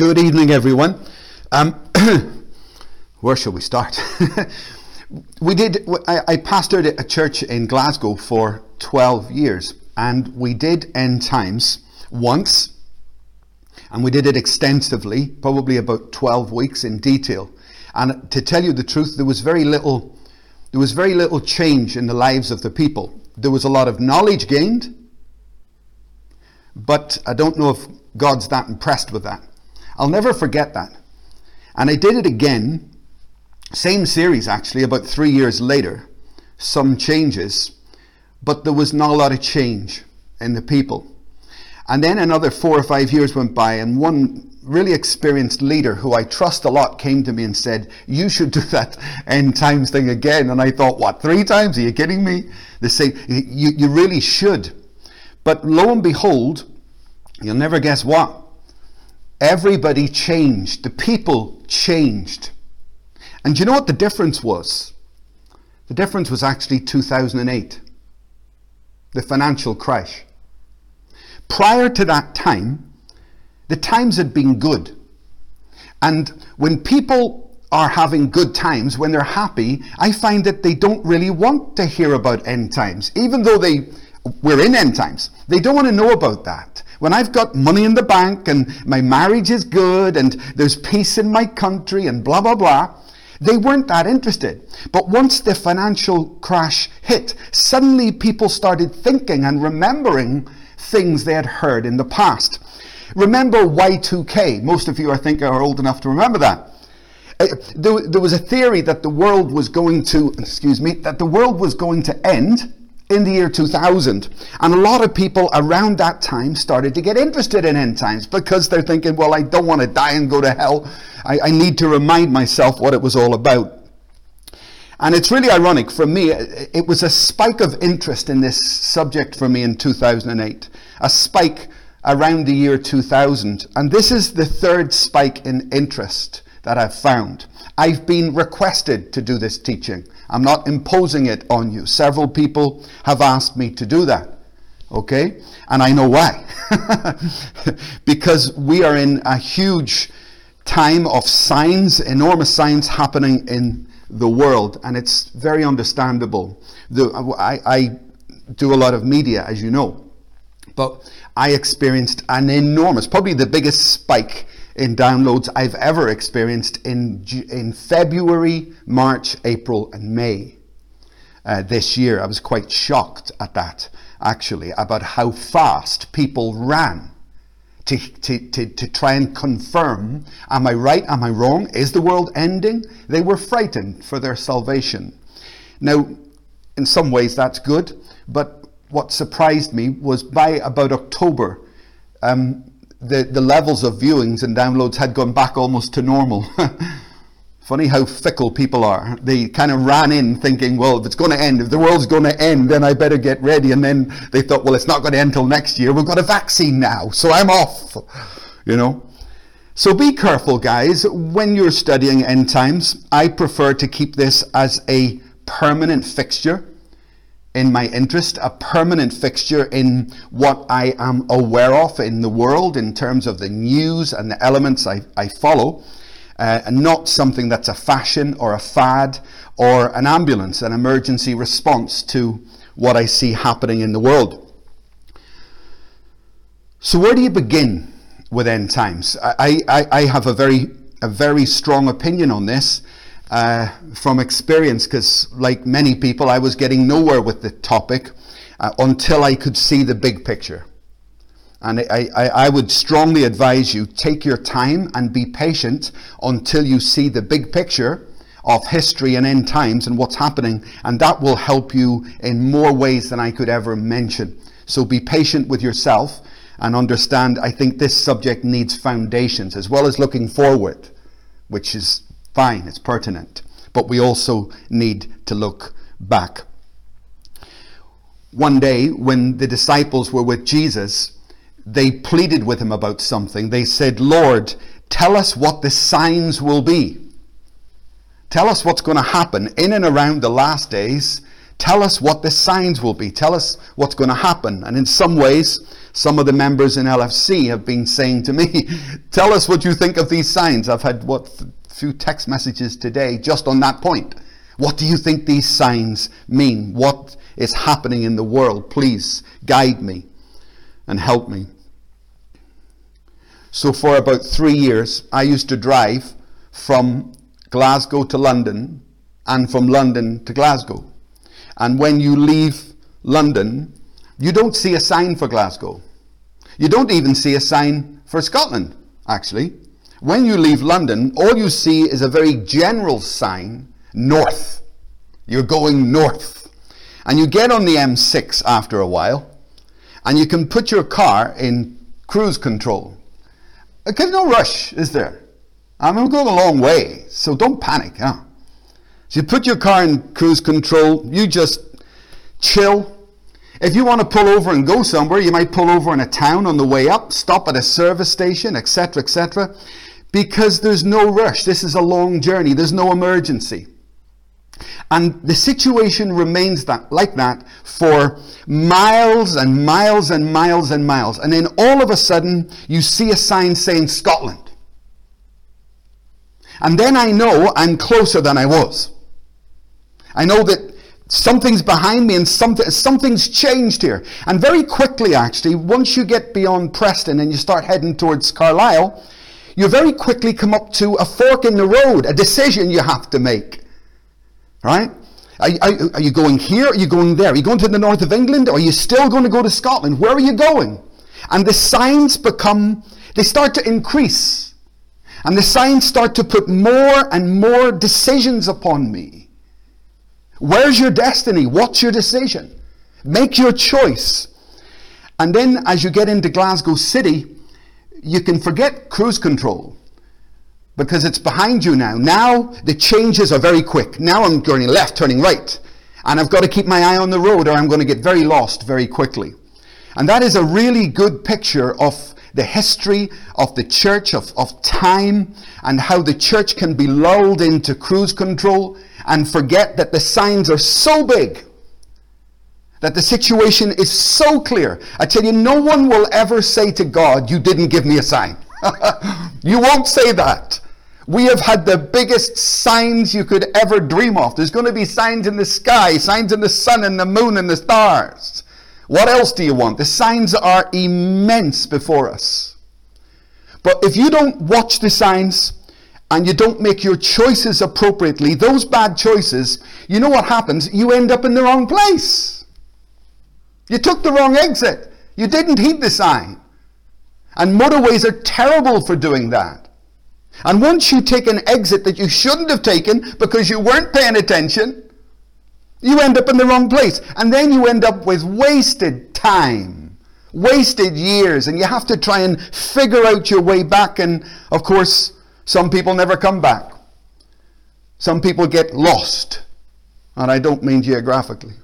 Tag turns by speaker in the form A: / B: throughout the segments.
A: Good evening, everyone. Um, where shall we start? we did. I, I pastored a church in Glasgow for 12 years, and we did end times once, and we did it extensively, probably about 12 weeks in detail. And to tell you the truth, there was very little. There was very little change in the lives of the people. There was a lot of knowledge gained, but I don't know if God's that impressed with that. I'll never forget that. And I did it again, same series actually, about three years later. Some changes, but there was not a lot of change in the people. And then another four or five years went by, and one really experienced leader who I trust a lot came to me and said, You should do that end times thing again. And I thought, What, three times? Are you kidding me? The same, you, you really should. But lo and behold, you'll never guess what Everybody changed. The people changed. And you know what the difference was? The difference was actually 2008, the financial crash. Prior to that time, the times had been good. And when people are having good times, when they're happy, I find that they don't really want to hear about end times, even though they we're in end times. They don't want to know about that. When I've got money in the bank and my marriage is good and there's peace in my country and blah, blah, blah, they weren't that interested. But once the financial crash hit, suddenly people started thinking and remembering things they had heard in the past. Remember Y2K. Most of you, I think, are old enough to remember that. Uh, there, there was a theory that the world was going to, excuse me, that the world was going to end in the year 2000. And a lot of people around that time started to get interested in end times because they're thinking, well, I don't want to die and go to hell. I, I need to remind myself what it was all about. And it's really ironic for me, it was a spike of interest in this subject for me in 2008. A spike around the year 2000. And this is the third spike in interest that I've found. I've been requested to do this teaching. I'm not imposing it on you. Several people have asked me to do that. Okay? And I know why. because we are in a huge time of signs, enormous signs happening in the world, and it's very understandable. The, I, I do a lot of media, as you know, but I experienced an enormous, probably the biggest spike in downloads I've ever experienced in, in February, March, April, and May uh, this year. I was quite shocked at that, actually, about how fast people ran to, to, to, to try and confirm am I right? Am I wrong? Is the world ending? They were frightened for their salvation. Now, in some ways, that's good, but what surprised me was by about October, um, the, the levels of viewings and downloads had gone back almost to normal. Funny how fickle people are. They kind of ran in thinking, well, if it's going to end, if the world's going to end, then I better get ready. And then they thought, well, it's not going to end till next year. We've got a vaccine now, so I'm off. You know? So be careful, guys. When you're studying end times, I prefer to keep this as a permanent fixture in my interest, a permanent fixture in what I am aware of in the world in terms of the news and the elements I, I follow, uh, and not something that's a fashion or a fad or an ambulance, an emergency response to what I see happening in the world. So, where do you begin with end times? I, I, I have a very, a very strong opinion on this uh, from experience because, like many people, I was getting nowhere with the topic uh, until I could see the big picture. And I, I, I, would strongly advise you take your time and be patient until you see the big picture of history and end times and what's happening, and that will help you in more ways than I could ever mention. So be patient with yourself and understand. I think this subject needs foundations as well as looking forward, which is fine, it's pertinent. But we also need to look back. One day, when the disciples were with Jesus, they pleaded with him about something. They said, Lord, tell us what the signs will be. Tell us what's going to happen in and around the last days. Tell us what the signs will be. Tell us what's going to happen. And in some ways, some of the members in LFC have been saying to me, Tell us what you think of these signs. I've had, what, few text messages today just on that point. What do you think these signs mean? What is happening in the world? Please guide me and help me. So, for about three years, I used to drive from Glasgow to London and from London to Glasgow. And when you leave London, you don't see a sign for Glasgow. You don't even see a sign for Scotland, actually. When you leave London, all you see is a very general sign north. You're going north. And you get on the M6 after a while, and you can put your car in cruise control. There's no rush, is there? I mean, going a long way, so don't panic. Huh? So you put your car in cruise control, you just chill. If you want to pull over and go somewhere, you might pull over in a town on the way up, stop at a service station, etc., etc because there's no rush. This is a long journey, there's no emergency. And the situation remains that, like that for miles and miles and miles and miles. And then all of a sudden, you see a sign saying Scotland. And then I know I'm closer than I was. I know that something's behind me and something, something's changed here. And very quickly, actually, once you get beyond Preston and you start heading towards Carlisle, you very quickly come up to a fork in the road, a decision you have to make. Right? Are, are, are, you going here? Are you going there? Are you going to the north of England? Or are you still going to go to Scotland? Where are you going? And the signs become, they start to increase. And the signs start to put more and more decisions upon me. Where's your destiny? What's your decision? Make your choice. And then as you get into Glasgow City, you can forget cruise control because it's behind you now. Now the changes are very quick. Now I'm turning left, turning right. And I've got to keep my eye on the road or I'm going to get very lost very quickly. And that is a really good picture of the history of the church, of, of time, and how the church can be lulled into cruise control and forget that the signs are so big that the situation is so clear. I tell you, no one will ever say to God, You didn't give me a sign. you won't say that. We have had the biggest signs you could ever dream of. There's going to be signs in the sky, signs in the sun and the moon and the stars. What else do you want? The signs are immense before us. But if you don't watch the signs and you don't make your choices appropriately, those bad choices, you know what happens? You end up in the wrong place. You took the wrong exit. You didn't heed the sign. And motorways are terrible for doing that. And once you take an exit that you shouldn't have taken because you weren't paying attention, you end up in the wrong place. And then you end up with wasted time, wasted years, and you have to try and figure out your way back. And of course, some people never come back. Some people get lost. And I don't mean geographically.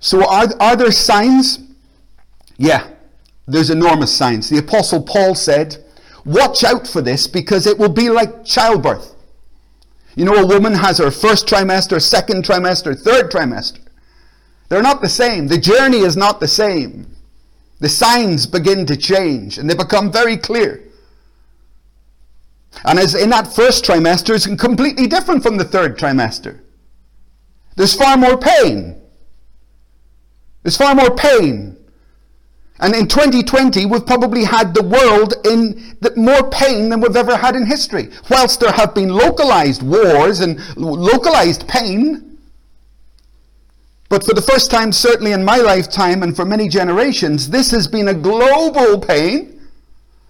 A: So, are, are there signs? Yeah, there's enormous signs. The Apostle Paul said, Watch out for this because it will be like childbirth. You know, a woman has her first trimester, second trimester, third trimester. They're not the same. The journey is not the same. The signs begin to change and they become very clear. And as in that first trimester is completely different from the third trimester. There's far more pain. There's far more pain. And in 2020, we've probably had the world in the, more pain than we've ever had in history. Whilst there have been localized wars and localized pain, but for the first time, certainly in my lifetime and for many generations, this has been a global pain,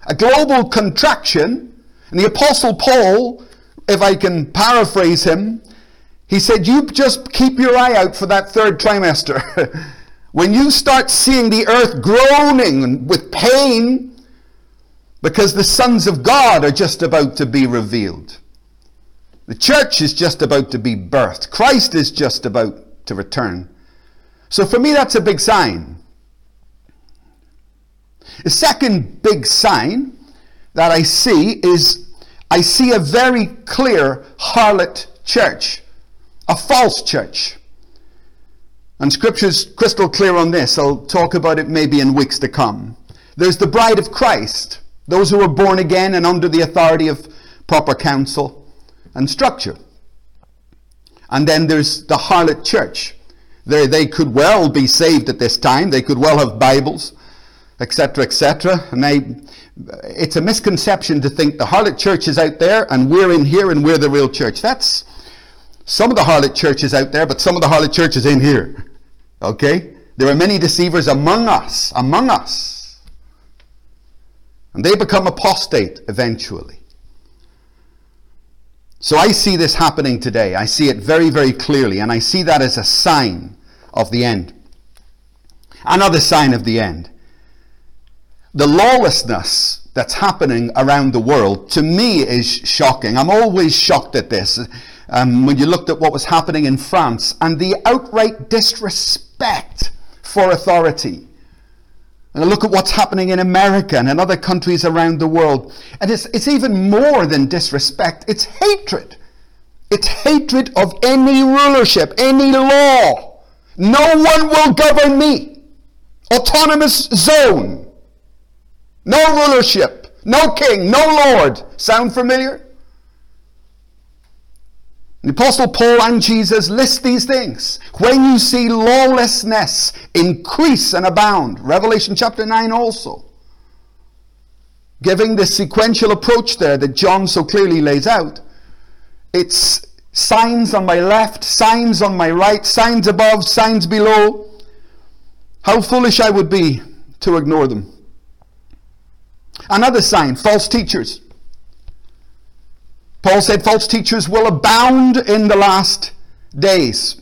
A: a global contraction. And the Apostle Paul, if I can paraphrase him, he said, You just keep your eye out for that third trimester. When you start seeing the earth groaning with pain because the sons of God are just about to be revealed, the church is just about to be birthed, Christ is just about to return. So for me, that's a big sign. The second big sign that I see is I see a very clear harlot church. a false church. And scripture's crystal clear on this. I'll talk about it maybe in weeks to come. There's the bride of Christ, those who are born again and under the authority of proper counsel and structure. And then there's the harlot church. They, they could well be saved at this time. They could well have Bibles, etc., etc. And they, it's a misconception to think the harlot church is out there and we're in here and we're the real church. That's some of the harlot churches out there, but some of the harlot churches in here. Okay? There are many deceivers among us, among us. And they become apostate eventually. So I see this happening today. I see it very, very clearly, and I see that as a sign of the end. Another sign of the end. The lawlessness that's happening around the world, to me, is shocking. I'm always shocked at this. Um, when you looked at what was happening in France and the outright disrespect for authority. And look at what's happening in America and in other countries around the world. And it's, it's even more than disrespect, it's hatred. It's hatred of any rulership, any law. No one will govern me. Autonomous zone. No rulership. No king. No lord. Sound familiar? The Apostle Paul and Jesus list these things. When you see lawlessness increase and abound, Revelation chapter 9 also, giving the sequential approach there that John so clearly lays out, it's signs on my left, signs on my right, signs above, signs below. How foolish I would be to ignore them. Another sign false teachers. Paul said false teachers will abound in the last days.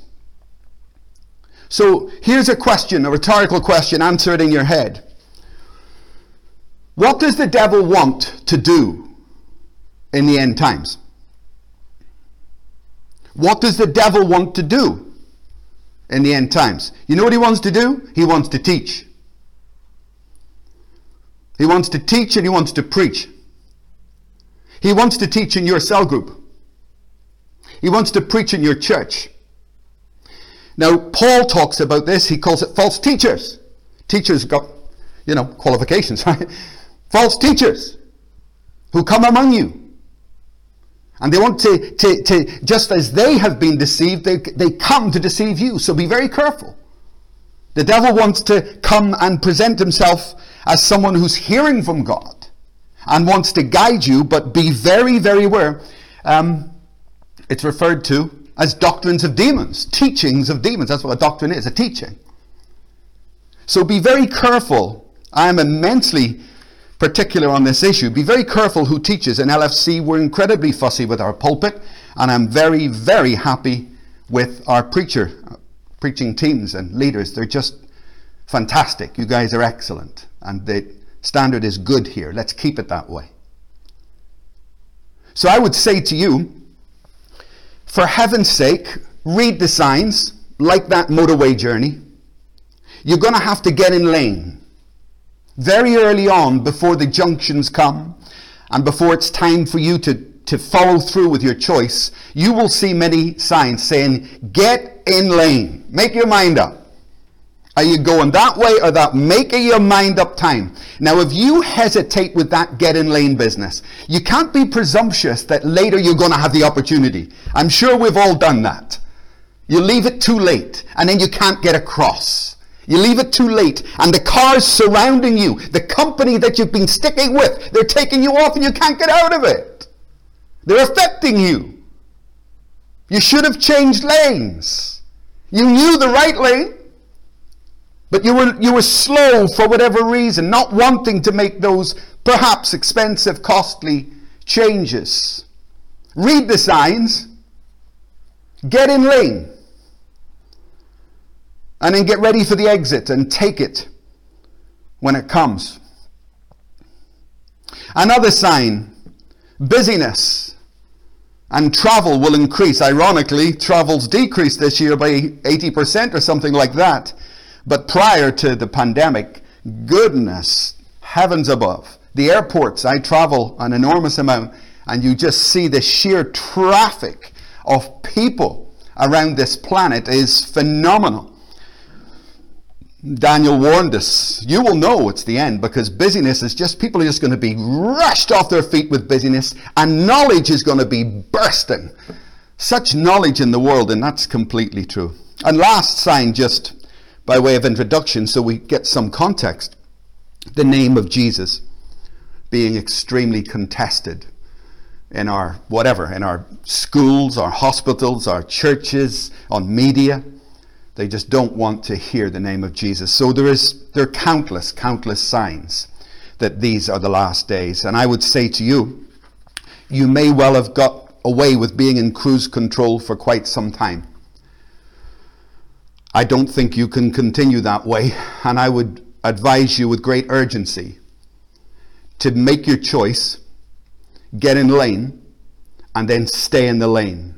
A: So here's a question, a rhetorical question, answer it in your head. What does the devil want to do in the end times? What does the devil want to do in the end times? You know what he wants to do? He wants to teach. He wants to teach and he wants to preach. He wants to teach in your cell group. He wants to preach in your church. Now, Paul talks about this. He calls it false teachers. Teachers got, you know, qualifications, right? false teachers who come among you. And they want to, to, to, just as they have been deceived, they, they come to deceive you. So be very careful. The devil wants to come and present himself as someone who's hearing from God and wants to guide you, but be very, very aware. Um, it's referred to as doctrines of demons, teachings of demons. That's what a doctrine is, a teaching. So be very careful. I am immensely particular on this issue. Be very careful who teaches. In LFC, we're incredibly fussy with our pulpit, and I'm very, very happy with our preacher, preaching teams and leaders. They're just fantastic. You guys are excellent, and the standard is good here. Let's keep it that way. So I would say to you, for heaven's sake, read the signs, like that motorway journey. You're going to have to get in lane very early on before the junctions come and before it's time for you to, to follow through with your choice. You will see many signs saying, Get in lane, make your mind up. Are you going that way or that? Make your mind up time. Now, if you hesitate with that get in lane business, you can't be presumptuous that later you're going to have the opportunity. I'm sure we've all done that. You leave it too late and then you can't get across. You leave it too late and the cars surrounding you, the company that you've been sticking with, they're taking you off and you can't get out of it. They're affecting you. You should have changed lanes. You knew the right lane. But you were, you were slow for whatever reason, not wanting to make those perhaps expensive, costly changes. Read the signs, get in lane, and then get ready for the exit and take it when it comes. Another sign busyness and travel will increase. Ironically, travel's decreased this year by 80% or something like that. But prior to the pandemic, goodness, heavens above, the airports, I travel an enormous amount, and you just see the sheer traffic of people around this planet is phenomenal. Daniel warned us, you will know it's the end because busyness is just, people are just going to be rushed off their feet with busyness and knowledge is going to be bursting. Such knowledge in the world, and that's completely true. And last sign, just by way of introduction, so we get some context the name of Jesus being extremely contested in our whatever, in our schools, our hospitals, our churches, on media. They just don't want to hear the name of Jesus. So there is there are countless, countless signs that these are the last days. And I would say to you, you may well have got away with being in cruise control for quite some time. I don't think you can continue that way, and I would advise you with great urgency to make your choice, get in lane, and then stay in the lane.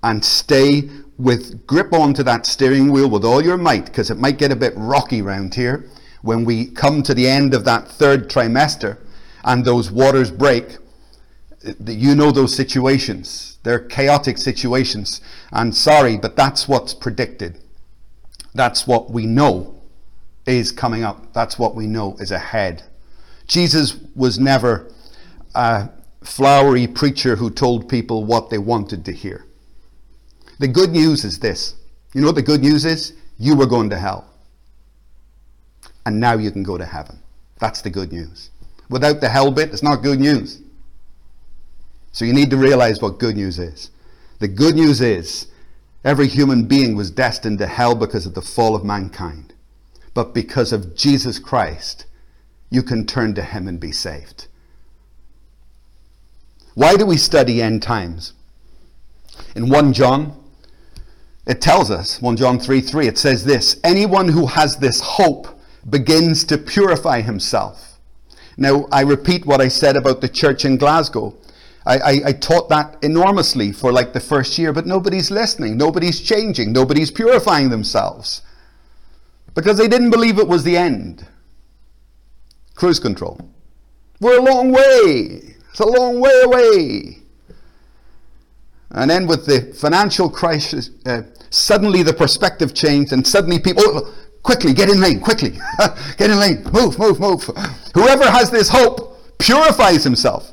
A: And stay with grip onto that steering wheel with all your might, because it might get a bit rocky round here when we come to the end of that third trimester and those waters break. You know those situations. They're chaotic situations. And sorry, but that's what's predicted. That's what we know is coming up. That's what we know is ahead. Jesus was never a flowery preacher who told people what they wanted to hear. The good news is this. You know what the good news is? You were going to hell. And now you can go to heaven. That's the good news. Without the hell bit, it's not good news. So you need to realize what good news is. The good news is every human being was destined to hell because of the fall of mankind but because of Jesus Christ, you can turn to Him and be saved. Why do we study end times? In 1 John, it tells us, 1 John 3 3, it says this Anyone who has this hope begins to purify himself. Now, I repeat what I said about the church in Glasgow. I, I, I, taught that enormously for like the first year, but nobody's listening, nobody's changing, nobody's purifying themselves because they didn't believe it was the end. Cruise control. We're a long way. It's a long way away. And then with the financial crisis, uh, suddenly the perspective changed, and suddenly people, oh, quickly, get in lane, quickly, get in lane, move, move, move. Whoever has this hope purifies himself.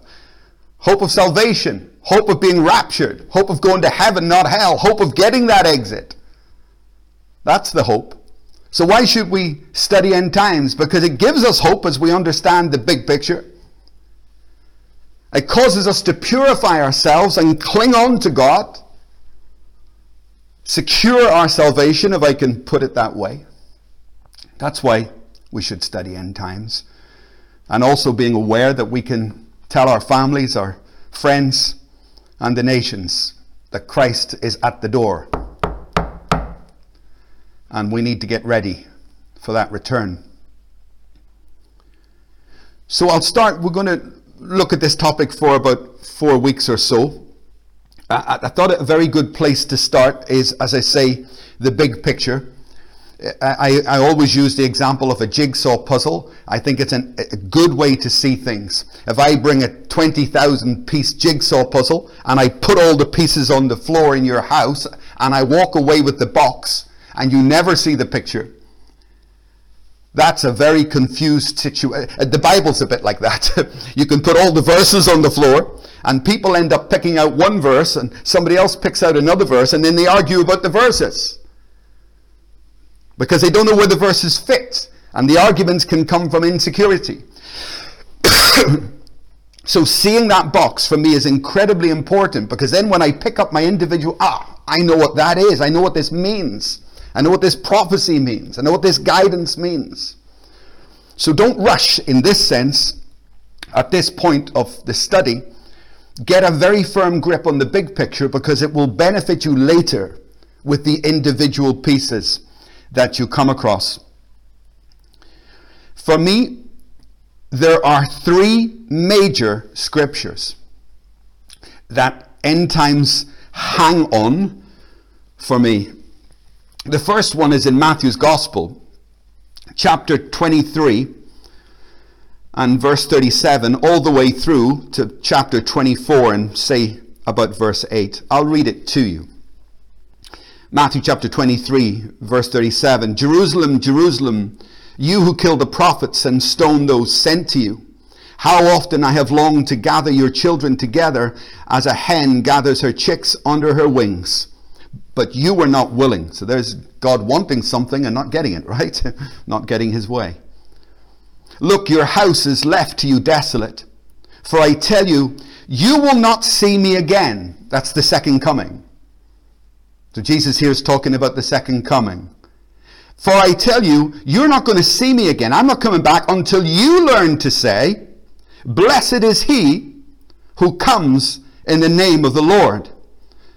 A: Hope of salvation, hope of being raptured, hope of going to heaven, not hell, hope of getting that exit. That's the hope. So why should we study end times? Because it gives us hope as we understand the big picture. It causes us to purify ourselves and cling on to God. Secure our salvation, if I can put it that way. That's why we should study end times. And also being aware that we can tell our families, our friends, and the nations that Christ is at the door and we need to get ready for that return. So I'll start, we're going to look at this topic for about four weeks or so. I, I thought a very good place to start is, as I say, the big picture. I, I, always use the example of a jigsaw puzzle. I think it's an, a good way to see things. If I bring a 20,000 piece jigsaw puzzle and I put all the pieces on the floor in your house and I walk away with the box, and you never see the picture. That's a very confused situation. Uh, the Bible's a bit like that. you can put all the verses on the floor, and people end up picking out one verse, and somebody else picks out another verse, and then they argue about the verses. Because they don't know where the verses fit, and the arguments can come from insecurity. so seeing that box for me is incredibly important because then when I pick up my individual, ah, I know what that is, I know what this means. I know what this prophecy means. I know what this guidance means. So don't rush in this sense at this point of the study. Get a very firm grip on the big picture because it will benefit you later with the individual pieces that you come across. For me, there are three major scriptures that end times hang on for me. The first one is in Matthew's Gospel, chapter 23 and verse 37, all the way through to chapter 24 and say about verse 8. I'll read it to you. Matthew chapter 23, verse 37 Jerusalem, Jerusalem, you who kill the prophets and stone those sent to you. How often I have longed to gather your children together as a hen gathers her chicks under her wings. But you were not willing. So there's God wanting something and not getting it, right? not getting his way. Look, your house is left to you desolate. For I tell you, you will not see me again. That's the second coming. So Jesus here is talking about the second coming. For I tell you, you're not going to see me again. I'm not coming back until you learn to say, Blessed is he who comes in the name of the Lord.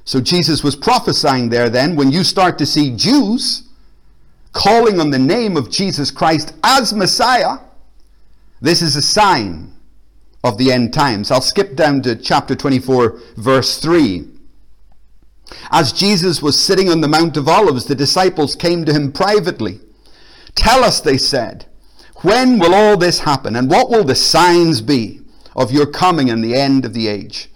A: So Jesus was prophesying there then when you start to see Jews calling on the name of Jesus Christ as Messiah, this is a sign of the end times. I'll skip down to chapter 24, verse 3. As Jesus was sitting on the Mount of Olives, the disciples came to him privately. Tell us, they said, when will all this happen? And what will the signs be of your coming and the end of the age?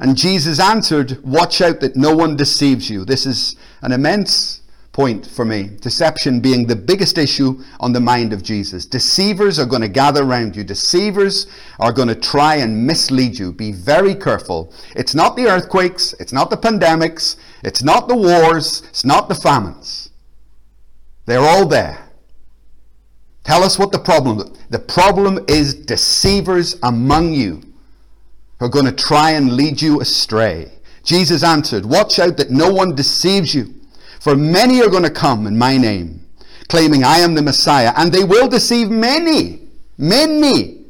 A: And Jesus answered, Watch out that no one deceives you. This is an immense point for me. Deception being the biggest issue on the mind of Jesus. Deceivers are going to gather around you. Deceivers are going to try and mislead you. Be very careful. It's not the earthquakes, it's not the pandemics, it's not the wars, it's not the famines. They're all there. Tell us what the problem is. The problem is deceivers among you who are going to try and lead you astray. Jesus answered, Watch out that no one deceives you, for many are going to come in my name, claiming I am the Messiah, and they will deceive many. Many.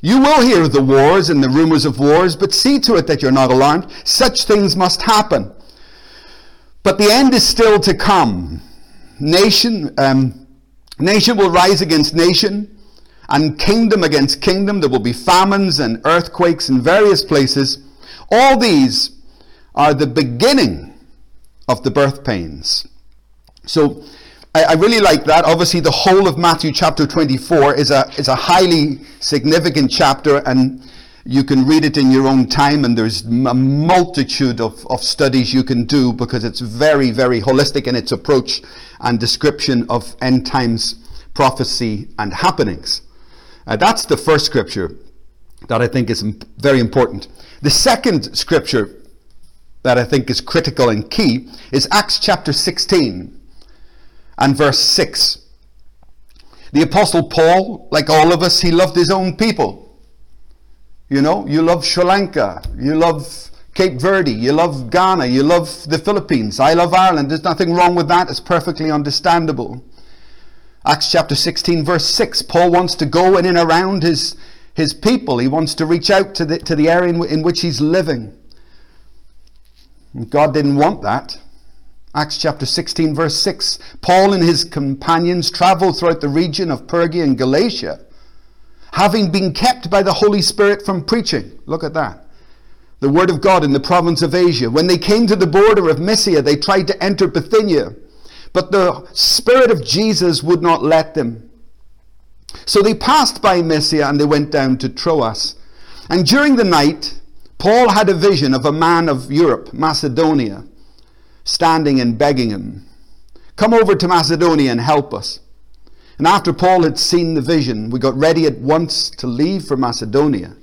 A: You will hear of the wars and the rumors of wars, but see to it that you're not alarmed. Such things must happen. But the end is still to come. Nation, um, Nation will rise against nation, and kingdom against kingdom. There will be famines and earthquakes in various places. All these are the beginning of the birth pains. So I, I, really like that. Obviously, the whole of Matthew chapter 24 is a, is a highly significant chapter, and you can read it in your own time, and there's a multitude of, of studies you can do because it's very, very holistic in its approach and description of end times prophecy and happenings. Uh, that's the first scripture that I think is very important. The second scripture that I think is critical and key is Acts chapter 16 and verse 6. The Apostle Paul, like all of us, he loved his own people. You know, you love Sri Lanka, you love Cape Verde, you love Ghana, you love the Philippines. I love Ireland. There's nothing wrong with that. It's perfectly understandable. Acts chapter 16, verse 6. Paul wants to go in and around his, his people. He wants to reach out to the, to the area in, in which he's living. God didn't want that. Acts chapter 16, verse 6. Paul and his companions traveled throughout the region of Phrygia and Galatia having been kept by the Holy Spirit from preaching. Look at that. The word of God in the province of Asia. When they came to the border of Mysia, they tried to enter Bithynia, but the Spirit of Jesus would not let them. So they passed by Mysia and they went down to Troas. And during the night, Paul had a vision of a man of Europe, Macedonia, standing and begging him, Come over to Macedonia and help us. And after Paul had seen the vision, we got ready at once to leave for Macedonia,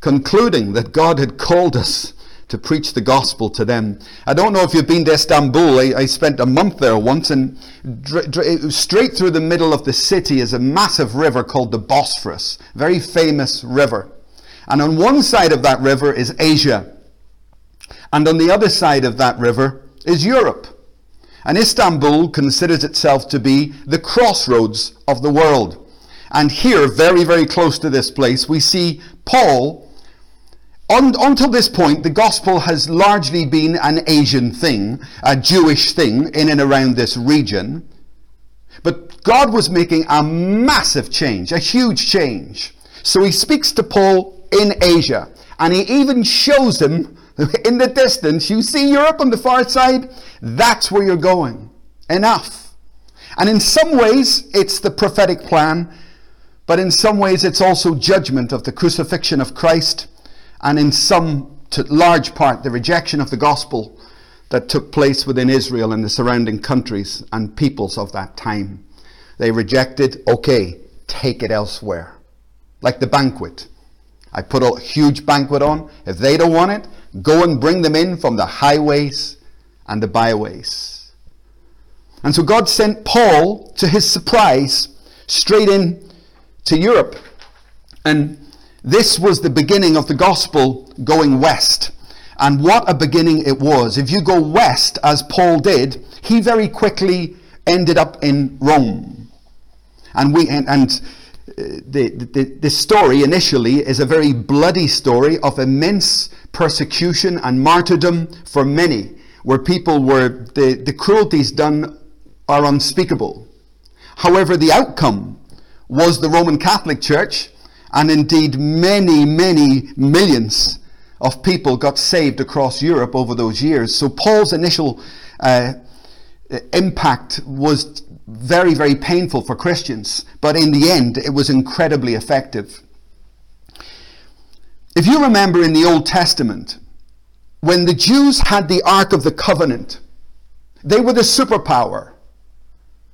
A: concluding that God had called us to preach the gospel to them. I don't know if you've been to Istanbul. I, I spent a month there once, and dr- dr- straight through the middle of the city is a massive river called the Bosphorus, very famous river. And on one side of that river is Asia, and on the other side of that river is Europe. And Istanbul considers itself to be the crossroads of the world. And here, very, very close to this place, we see Paul. Un- until this point, the gospel has largely been an Asian thing, a Jewish thing in and around this region. But God was making a massive change, a huge change. So he speaks to Paul in Asia, and he even shows him in the distance, you see Europe on the far side, that's where you're going. Enough. And in some ways, it's the prophetic plan, but in some ways, it's also judgment of the crucifixion of Christ, and in some to large part, the rejection of the gospel that took place within Israel and the surrounding countries and peoples of that time. They rejected, okay, take it elsewhere. Like the banquet. I put a huge banquet on. If they don't want it, go and bring them in from the highways and the byways. And so God sent Paul, to his surprise, straight in to Europe. And this was the beginning of the gospel going west. And what a beginning it was. If you go west, as Paul did, he very quickly ended up in Rome. And we and, and the, the, the story initially is a very bloody story of immense persecution and martyrdom for many, where people were the, the cruelties done are unspeakable. However, the outcome was the Roman Catholic Church, and indeed many, many millions of people got saved across Europe over those years. So Paul's initial uh, impact was very, very painful for Christians, but in the end, it was incredibly effective. If you remember in the Old Testament, when the Jews had the Ark of the Covenant, they were the superpower.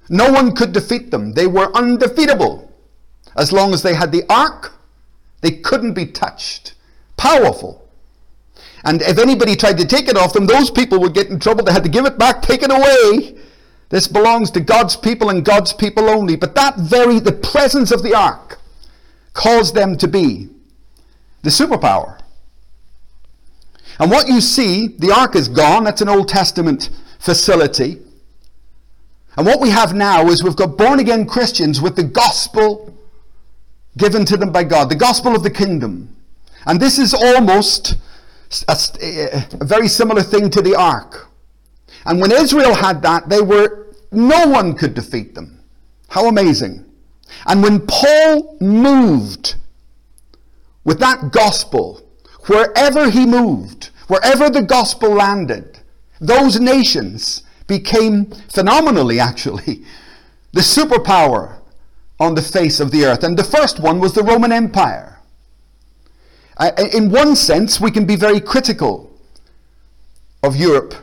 A: No one could defeat them. They were undefeatable. As long as they had the Ark, they couldn't be touched. Powerful. And if anybody tried to take it off them, those people would get in trouble. They had to give it back, take it away. This belongs to God's people and God's people only. But that very, the presence of the ark caused them to be the superpower. And what you see, the ark is gone. That's an Old Testament facility. And what we have now is we've got born again Christians with the gospel given to them by God, the gospel of the kingdom. And this is almost a, a very similar thing to the ark. And when Israel had that, they were, no one could defeat them. How amazing. And when Paul moved with that gospel, wherever he moved, wherever the gospel landed, those nations became phenomenally, actually, the superpower on the face of the earth. And the first one was the Roman Empire. Uh, in one sense, we can be very critical of Europe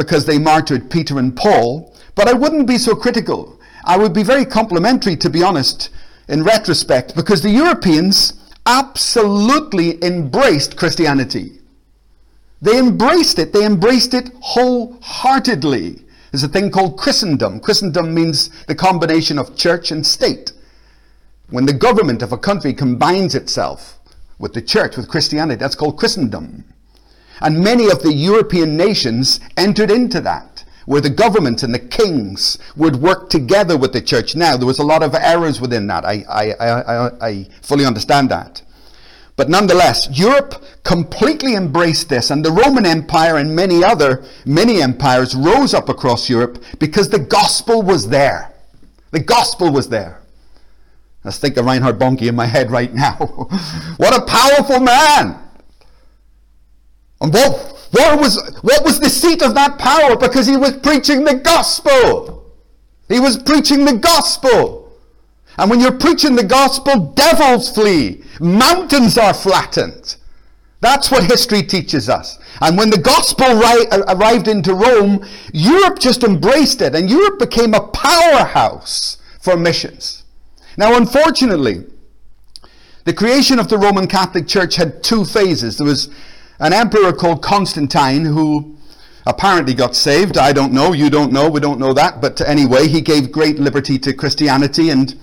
A: because they martyred Peter and Paul, but I wouldn't be so critical. I would be very complimentary, to be honest, in retrospect, because the Europeans absolutely embraced Christianity. They embraced it, they embraced it wholeheartedly. There's a thing called Christendom. Christendom means the combination of church and state. When the government of a country combines itself with the church, with Christianity. That's called Christendom. And many of the European nations entered into that, where the governments and the kings would work together with the church. Now, there was a lot of errors within that. I, I, I, I fully understand that. But nonetheless, Europe completely embraced this, and the Roman Empire and many other, many empires rose up across Europe because the gospel was there. The gospel was there. I think of Reinhard Bonnke in my head right now. what a powerful man! And what, what, was, what was the seat of that power? Because he was preaching the gospel. He was preaching the gospel. And when you're preaching the gospel, devils flee. Mountains are flattened. That's what history teaches us. And when the gospel ri- uh, arrived into Rome, Europe just embraced it. And Europe became a powerhouse for missions. Now, unfortunately, the creation of the Roman Catholic Church had two phases. There was an emperor called Constantine who apparently got saved. I don't know. You don't know. We don't know that. But anyway, he gave great liberty to Christianity. And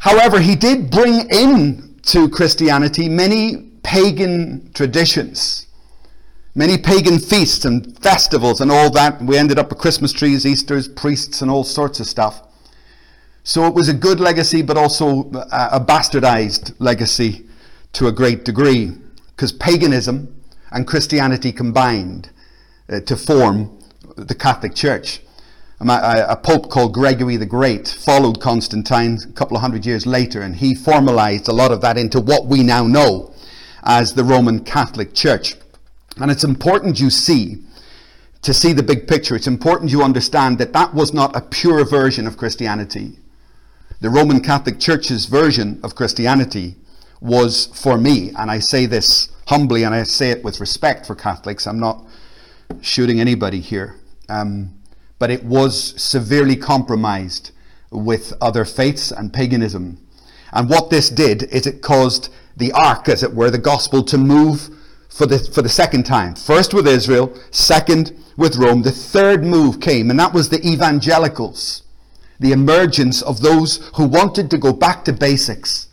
A: however, he did bring in to Christianity many pagan traditions, many pagan feasts and festivals and all that. We ended up with Christmas trees, Easter's, priests, and all sorts of stuff. So it was a good legacy, but also a bastardized legacy to a great degree, because paganism and Christianity combined uh, to form the Catholic Church. A pope called Gregory the Great followed Constantine a couple of hundred years later, and he formalized a lot of that into what we now know as the Roman Catholic Church. And it's important you see, to see the big picture, it's important you understand that that was not a pure version of Christianity. The Roman Catholic Church's version of Christianity was for me, and I say this humbly and I say it with respect for Catholics. I'm not shooting anybody here. Um, but it was severely compromised with other faiths and paganism. And what this did is it caused the ark, as it were, the gospel to move for the, for the second time. First with Israel, second with Rome. The third move came, and that was the evangelicals, the emergence of those who wanted to go back to basics.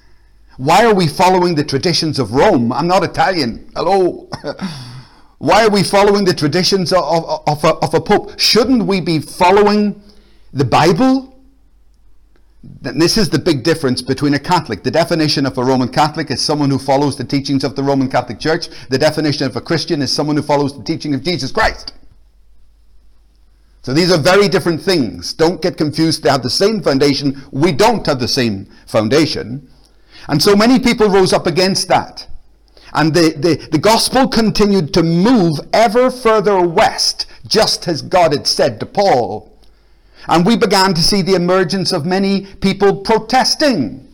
A: Why are we following the traditions of Rome? I'm not Italian. Hello. Why are we following the traditions of, of, of, a, of a pope? Shouldn't we be following the Bible? This is the big difference between a Catholic. The definition of a Roman Catholic is someone who follows the teachings of the Roman Catholic Church. The definition of a Christian is someone who follows the teaching of Jesus Christ. So these are very different things. Don't get confused. They have the same foundation. We don't have the same foundation. And so many people rose up against that. And the, the, the gospel continued to move ever further west, just as God had said to Paul. And we began to see the emergence of many people protesting,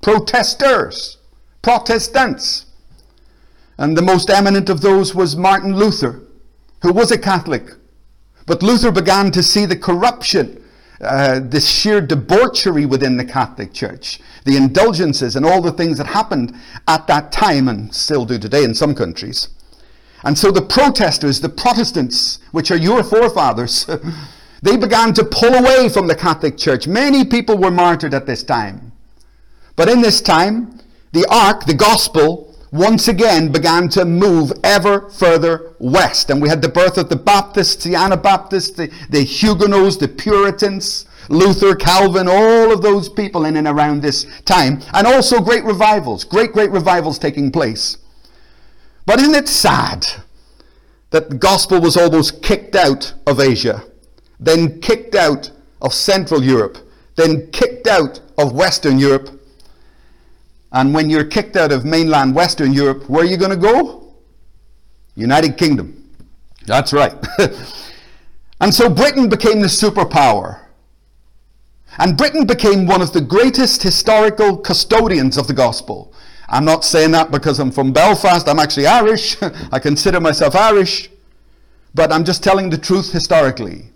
A: protesters, Protestants. And the most eminent of those was Martin Luther, who was a Catholic. But Luther began to see the corruption, uh, the sheer debauchery within the Catholic Church, the indulgences and all the things that happened at that time and still do today in some countries. And so the protesters, the Protestants, which are your forefathers, They began to pull away from the Catholic Church. Many people were martyred at this time. But in this time, the ark, the gospel, once again began to move ever further west. And we had the birth of the Baptists, the Anabaptists, the, the Huguenots, the Puritans, Luther, Calvin, all of those people in and around this time. And also great revivals, great, great revivals taking place. But isn't it sad that the gospel was almost kicked out of Asia? then kicked out of Central Europe, then kicked out of Western Europe. And when you're kicked out of mainland Western Europe, where are you going to go? United Kingdom. That's right. and so Britain became the superpower. And Britain became one of the greatest historical custodians of the gospel. I'm not saying that because I'm from Belfast. I'm actually Irish. I consider myself Irish. But I'm just telling the truth historically.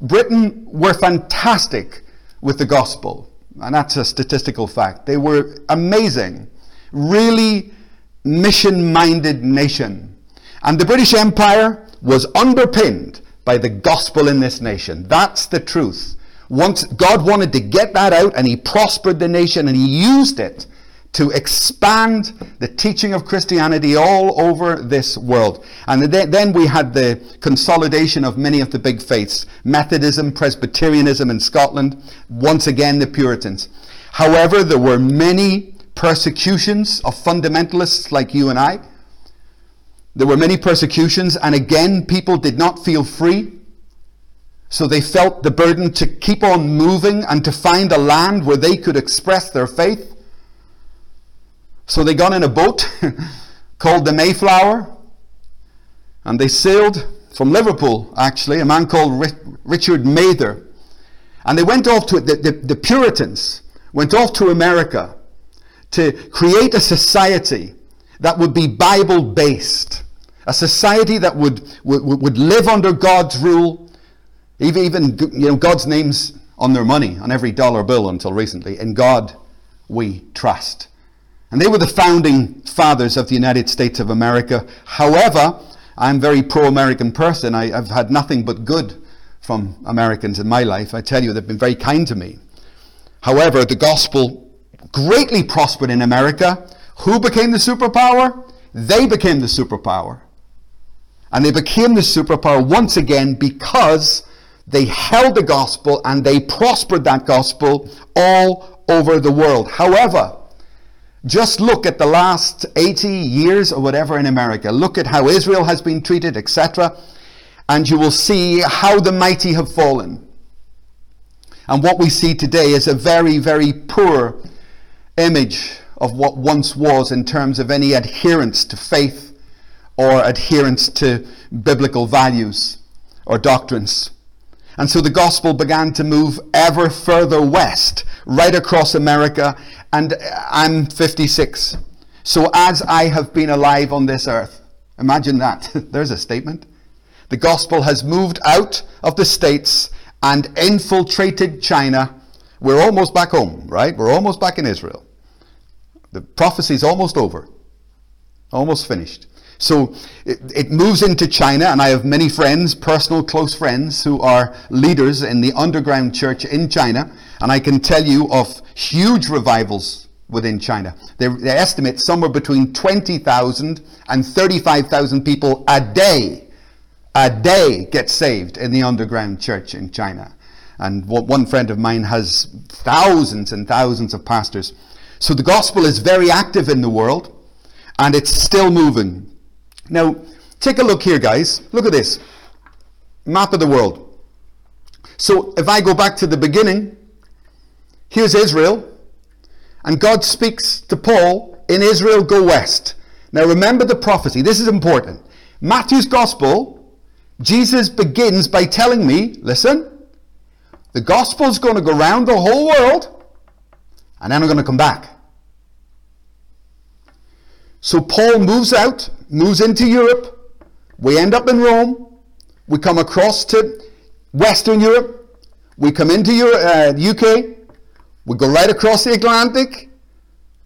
A: Britain were fantastic with the gospel, and that's a statistical fact. They were amazing, really mission minded nation. And the British Empire was underpinned by the gospel in this nation. That's the truth. Once God wanted to get that out and he prospered the nation and he used it to expand the teaching of Christianity all over this world. And then we had the consolidation of many of the big faiths Methodism, Presbyterianism in Scotland, once again the Puritans. However, there were many persecutions of fundamentalists like you and I. There were many persecutions, and again, people did not feel free. So they felt the burden to keep on moving and to find a land where they could express their faith. So they got in a boat called the Mayflower and they sailed from Liverpool, actually, a man called Richard Mather. And they went off to, the, the, the Puritans went off to America to create a society that would be Bible based, a society that would, would, would live under God's rule, even, even you know, God's names on their money, on every dollar bill until recently. In God we trust. And they were the founding fathers of the United States of America. However, I'm a very pro American person. I, have had nothing but good from Americans in my life. I tell you, they've been very kind to me. However, the gospel greatly prospered in America. Who became the superpower? They became the superpower. And they became the superpower once again because they held the gospel and they prospered that gospel all over the world. However, just look at the last 80 years or whatever in America. Look at how Israel has been treated, etc. And you will see how the mighty have fallen. And what we see today is a very, very poor image of what once was in terms of any adherence to faith or adherence to biblical values or doctrines. And so the gospel began to move ever further west, right across America. And I'm 56. So as I have been alive on this earth, imagine that. There's a statement. The gospel has moved out of the States and infiltrated China. We're almost back home, right? We're almost back in Israel. The prophecy's almost over, almost finished. So it, it, moves into China, and I have many friends, personal close friends, who are leaders in the underground church in China. And I can tell you of huge revivals within China. They, they estimate somewhere between 20,000 and 35,000 people a day, a day get saved in the underground church in China. And one friend of mine has thousands and thousands of pastors. So the gospel is very active in the world, and it's still moving. Now, take a look here, guys. Look at this map of the world. So, if I go back to the beginning, here's Israel, and God speaks to Paul in Israel, go west. Now, remember the prophecy. This is important. Matthew's gospel, Jesus begins by telling me, listen, the gospel's going to go around the whole world, and then I'm going to come back. So Paul moves out, moves into Europe. We end up in Rome. We come across to Western Europe. We come into Europe, uh, UK. We go right across the Atlantic.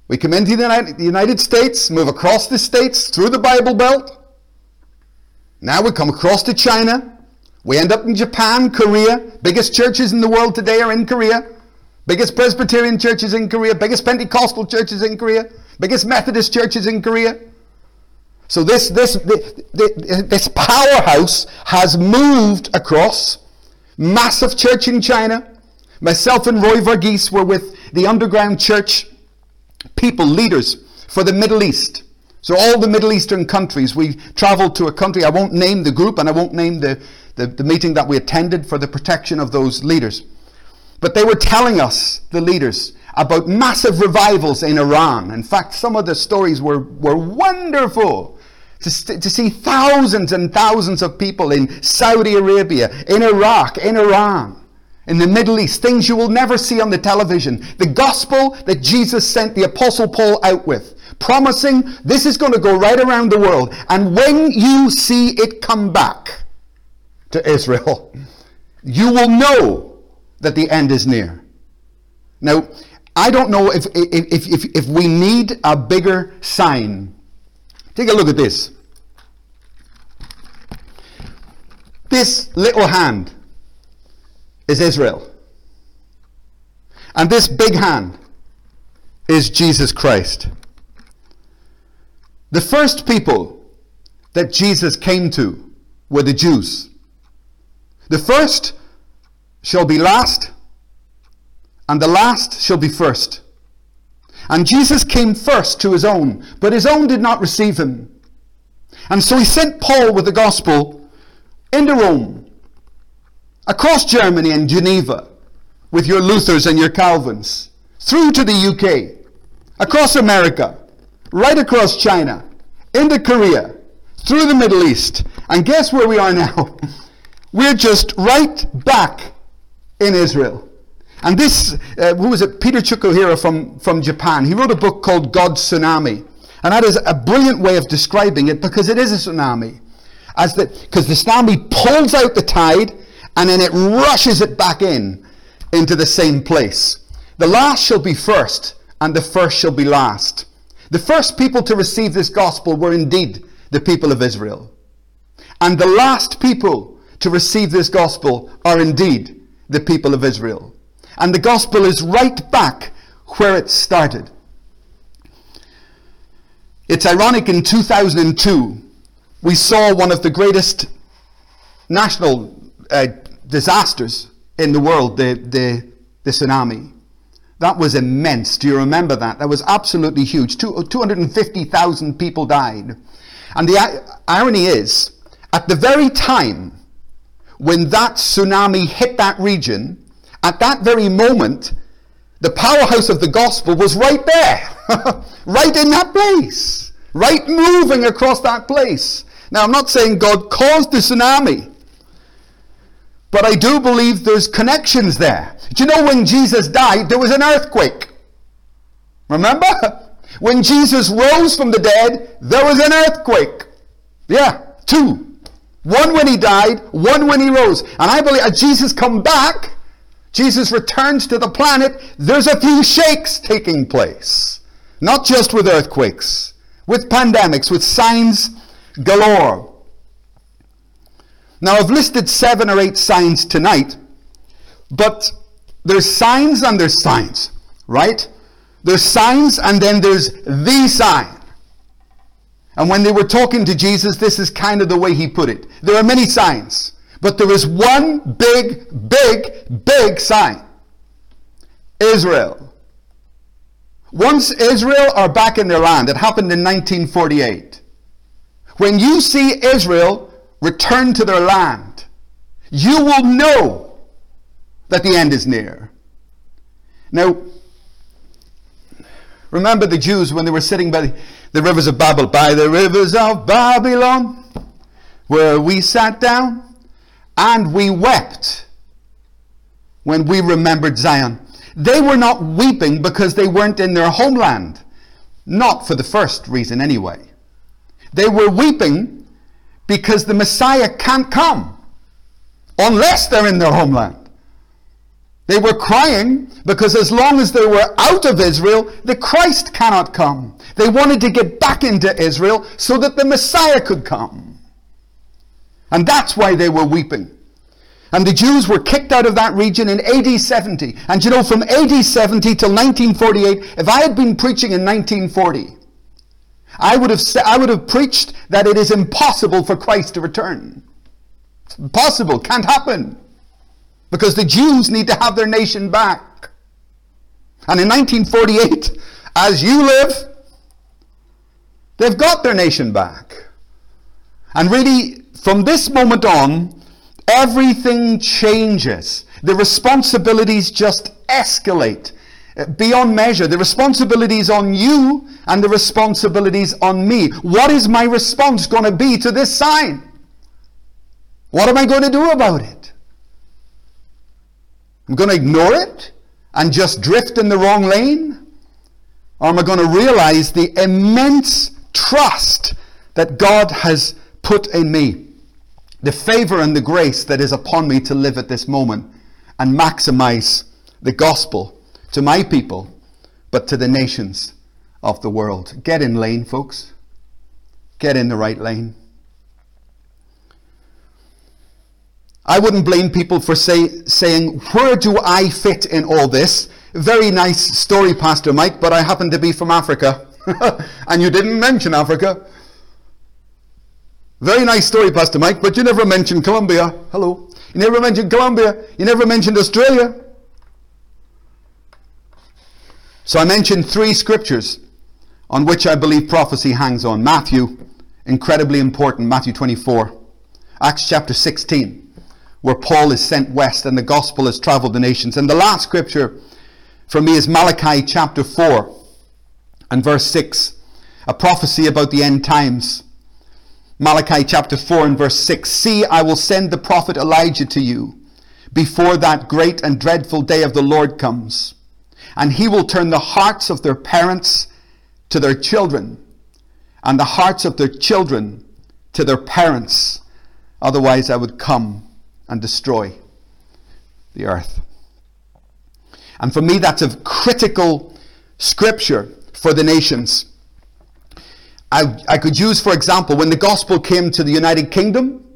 A: We come into the United States, move across the states through the Bible Belt. Now we come across to China. We end up in Japan, Korea. Biggest churches in the world today are in Korea. Biggest Presbyterian churches in Korea. Biggest Pentecostal churches in Korea biggest Methodist churches in Korea. So this, this, this, powerhouse has moved across. Massive church in China. Myself and Roy Verghese were with the underground church people, leaders for the Middle East. So all the Middle Eastern countries, we traveled to a country, I won't name the group and I won't name the, the, the meeting that we attended for the protection of those leaders. But they were telling us, the leaders, about massive revivals in Iran. In fact, some of the stories were, were wonderful. To, to see thousands and thousands of people in Saudi Arabia, in Iraq, in Iran, in the Middle East, things you will never see on the television. The gospel that Jesus sent the Apostle Paul out with, promising this is going to go right around the world. And when you see it come back to Israel, you will know that the end is near. Now, I don't know if, if, if, if we need a bigger sign. Take a look at this. This little hand is Israel. And this big hand is Jesus Christ. The first people that Jesus came to were the Jews. The first shall be last, and the last shall be first. And Jesus came first to his own, but his own did not receive him. And so he sent Paul with the gospel into Rome, across Germany and Geneva, with your Luthers and your Calvins, through to the UK, across America, right across China, into Korea, through the Middle East. And guess where we are now? We're just right back in Israel. And this, uh, who was it? Peter Tsukahira from, from Japan. He wrote a book called God's Tsunami. And that is a brilliant way of describing it because it is a tsunami. As the, because the tsunami pulls out the tide and then it rushes it back in into the same place. The last shall be first and the first shall be last. The first people to receive this gospel were indeed the people of Israel. And the last people to receive this gospel are indeed the people of Israel. And the gospel is right back where it started. It's ironic in 2002, we saw one of the greatest national uh, disasters in the world, the, the, the tsunami. That was immense. Do you remember that? That was absolutely huge. Two, 250,000 people died. And the irony is, at the very time when that tsunami hit that region, at that very moment, the powerhouse of the gospel was right there, right in that place, right moving across that place. Now, I'm not saying God caused the tsunami, but I do believe there's connections there. Do you know when Jesus died, there was an earthquake? Remember? When Jesus rose from the dead, there was an earthquake. Yeah, two. One when he died, one when he rose. And I believe as Jesus come back, Jesus returns to the planet, there's a few shakes taking place. Not just with earthquakes, with pandemics, with signs galore. Now, I've listed seven or eight signs tonight, but there's signs and there's signs, right? There's signs and then there's the sign. And when they were talking to Jesus, this is kind of the way he put it. There are many signs, but there is one big, big, big sign Israel. Once Israel are back in their land, it happened in 1948. When you see Israel return to their land, you will know that the end is near. Now, remember the Jews when they were sitting by the rivers of Babel, by the rivers of Babylon, where we sat down and we wept when we remembered Zion. They were not weeping because they weren't in their homeland. Not for the first reason, anyway. They were weeping because the Messiah can't come unless they're in their homeland. They were crying because as long as they were out of Israel, the Christ cannot come. They wanted to get back into Israel so that the Messiah could come. And that's why they were weeping. And the Jews were kicked out of that region in AD 70. And you know, from AD 70 till 1948, if I had been preaching in 1940, I would have, I would have preached that it is impossible for Christ to return. It's impossible, can't happen. Because the Jews need to have their nation back. And in 1948, as you live, they've got their nation back. And really, from this moment on, everything changes. The responsibilities just escalate uh, beyond measure. The responsibilities on you and the responsibilities on me. What is my response going to be to this sign? What am I going to do about it? I'm going to ignore it and just drift in the wrong lane? Or am I going to realize the immense trust that God has put in me? The favor and the grace that is upon me to live at this moment and maximize the gospel to my people, but to the nations of the world. Get in lane, folks. Get in the right lane. I wouldn't blame people for say, saying, Where do I fit in all this? Very nice story, Pastor Mike, but I happen to be from Africa. and you didn't mention Africa. Very nice story, Pastor Mike, but you never mentioned Colombia. Hello. You never mentioned Colombia. You never mentioned Australia. So I mentioned three scriptures on which I believe prophecy hangs on. Matthew, incredibly important, Matthew 24. Acts chapter 16 where Paul is sent west and the gospel has traveled the nations. And the last scripture for me is Malachi chapter 4 and verse 6, a prophecy about the end times. Malachi chapter 4 and verse 6 See, I will send the prophet Elijah to you before that great and dreadful day of the Lord comes. And he will turn the hearts of their parents to their children, and the hearts of their children to their parents. Otherwise, I would come and destroy the earth. And for me, that's a critical scripture for the nations. I, I could use, for example, when the gospel came to the United Kingdom,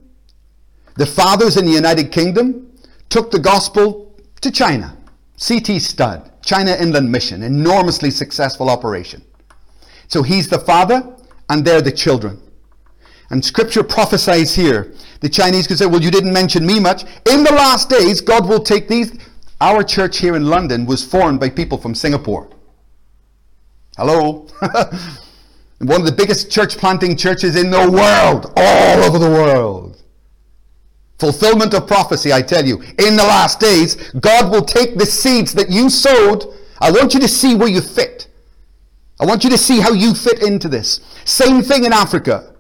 A: the fathers in the United Kingdom took the gospel to China. C.T. Studd, China Inland Mission, enormously successful operation. So he's the father and they're the children. And scripture prophesies here. The Chinese could say, well, you didn't mention me much. In the last days, God will take these. Our church here in London was formed by people from Singapore. Hello? One of the biggest church planting churches in the world, all over the world. Fulfillment of prophecy, I tell you. In the last days, God will take the seeds that you sowed. I want you to see where you fit. I want you to see how you fit into this. Same thing in Africa.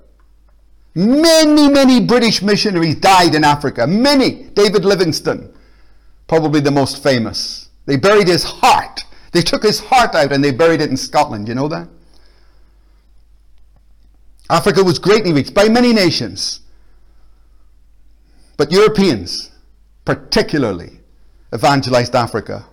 A: Many, many British missionaries died in Africa. Many. David Livingstone, probably the most famous. They buried his heart. They took his heart out and they buried it in Scotland. You know that? Africa was greatly reached by many nations. But Europeans, particularly, evangelized Africa.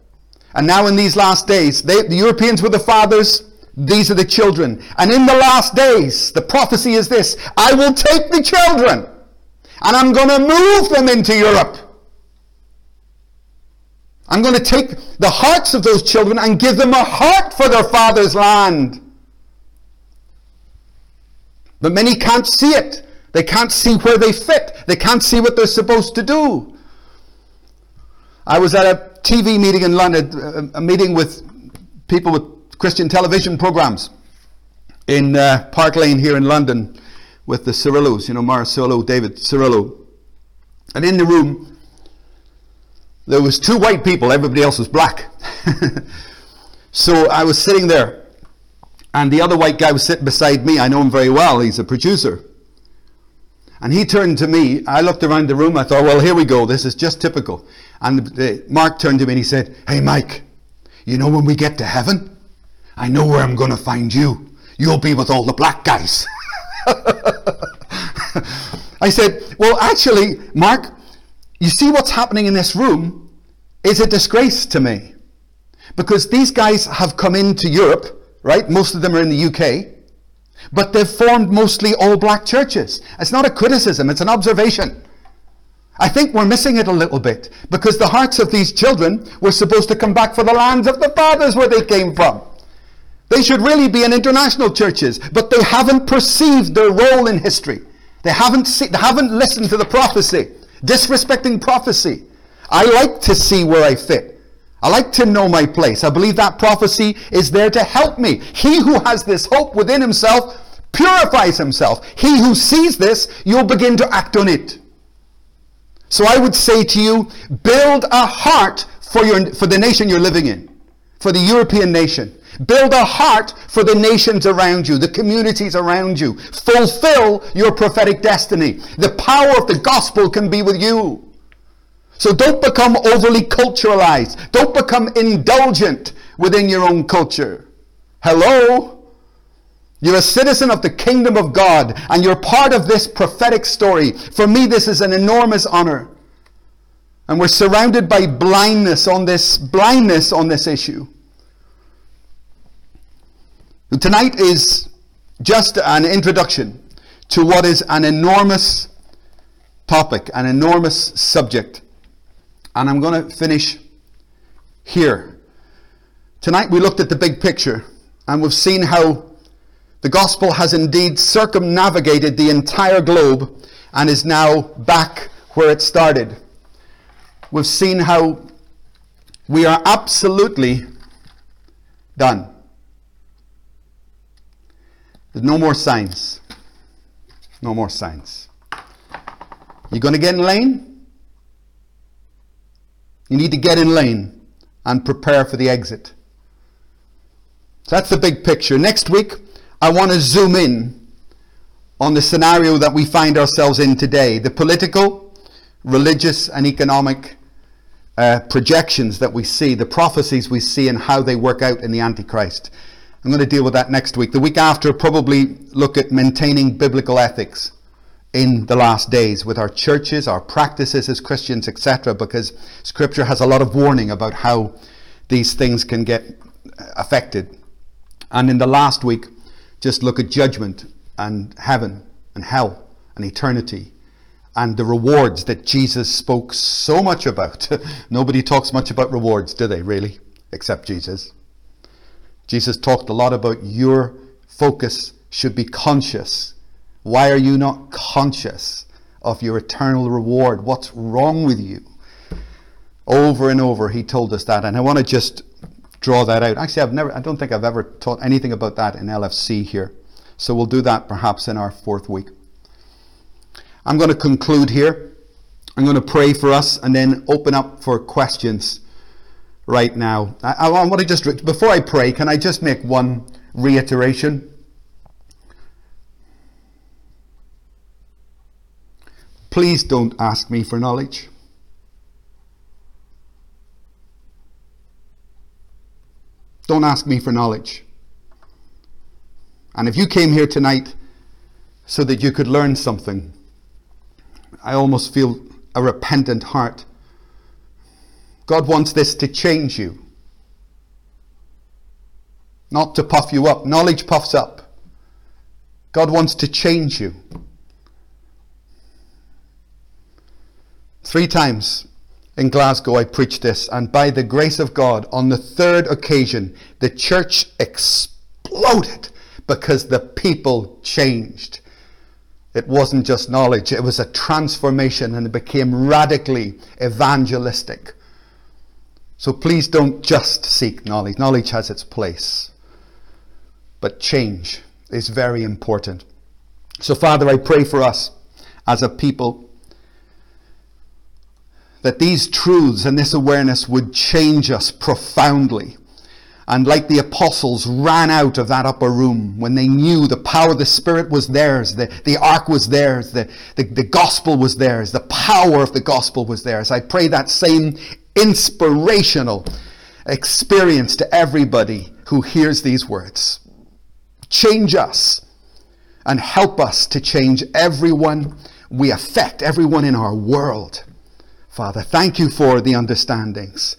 A: And now, in these last days, they, the Europeans were the fathers, these are the children. And in the last days, the prophecy is this I will take the children and I'm going to move them into Europe. I'm going to take the hearts of those children and give them a heart for their father's land. But many can't see it. They can't see where they fit. They can't see what they're supposed to do. I was at a TV meeting in London, a meeting with people with Christian television programs in uh, Park Lane here in London with the Cerullos, you know, Morris Cerullo, David Cerullo. And in the room, there was two white people, everybody else was black. so I was sitting there and the other white guy was sitting beside me. I know him very well. He's a producer. And he turned to me. I looked around the room. I thought, well, here we go. This is just typical. And Mark turned to me and he said, Hey, Mike, you know when we get to heaven? I know where I'm going to find you. You'll be with all the black guys. I said, Well, actually, Mark, you see what's happening in this room is a disgrace to me. Because these guys have come into Europe right? Most of them are in the UK. But they've formed mostly all black churches. It's not a criticism, it's an observation. I think we're missing it a little bit because the hearts of these children were supposed to come back for the lands of the fathers where they came from. They should really be in international churches, but they haven't perceived their role in history. They haven't, see, they haven't listened to the prophecy, disrespecting prophecy. I like to see where I fit. I like to know my place. I believe that prophecy is there to help me. He who has this hope within himself purifies himself. He who sees this, you'll begin to act on it. So I would say to you, build a heart for, your, for the nation you're living in, for the European nation. Build a heart for the nations around you, the communities around you. Fulfill your prophetic destiny. The power of the gospel can be with you. So don't become overly culturalized. Don't become indulgent within your own culture. Hello? You're a citizen of the kingdom of God and you're part of this prophetic story. For me, this is an enormous honor. And we're surrounded by blindness on this blindness on this issue. Tonight is just an introduction to what is an enormous topic, an enormous subject. And I'm going to finish here. Tonight we looked at the big picture and we've seen how the gospel has indeed circumnavigated the entire globe and is now back where it started. We've seen how we are absolutely done. There's no more signs. No more signs. You going to get in lane? You need to get in lane and prepare for the exit. So that's the big picture. Next week, I want to zoom in on the scenario that we find ourselves in today the political, religious, and economic uh, projections that we see, the prophecies we see, and how they work out in the Antichrist. I'm going to deal with that next week. The week after, probably look at maintaining biblical ethics in the last days with our churches, our practices as Christians, etc., because Scripture has a lot of warning about how these things can get affected. And in the last week, just look at judgment and heaven and hell and eternity and the rewards that Jesus spoke so much about. Nobody talks much about rewards, do they, really? Except Jesus. Jesus talked a lot about your focus should be conscious why are you not conscious of your eternal reward? What's wrong with you? Over and over, he told us that. And I want to just draw that out. Actually, I've never, I don't think I've ever taught anything about that in LFC here. So we'll do that perhaps in our fourth week. I'm going to conclude here. I'm going to pray for us and then open up for questions right now. I, I want to just, before I pray, can I just make one reiteration? Please don't ask me for knowledge. Don't ask me for knowledge. And if you came here tonight so that you could learn something, I almost feel a repentant heart. God wants this to change you, not to puff you up. Knowledge puffs up. God wants to change you. Three times in Glasgow I preached this, and by the grace of God, on the third occasion, the church exploded because the people changed. It wasn't just knowledge, it was a transformation and it became radically evangelistic. So please don't just seek knowledge. Knowledge has its place. But change is very important. So, Father, I pray for us as a people that these truths and this awareness would change us profoundly. And like the apostles ran out of that upper room when they knew the power of the Spirit was theirs, the, the ark was theirs, the, the, the gospel was theirs, the power of the gospel was theirs. I pray that same inspirational experience to everybody who hears these words. Change us and help us to change everyone we affect, everyone in our world. Father, thank you for the understandings.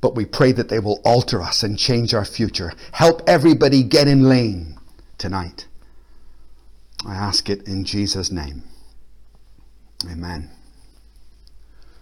A: But we pray that they will alter us and change our future. Help everybody get in lane tonight. I ask it in Jesus' name. Amen.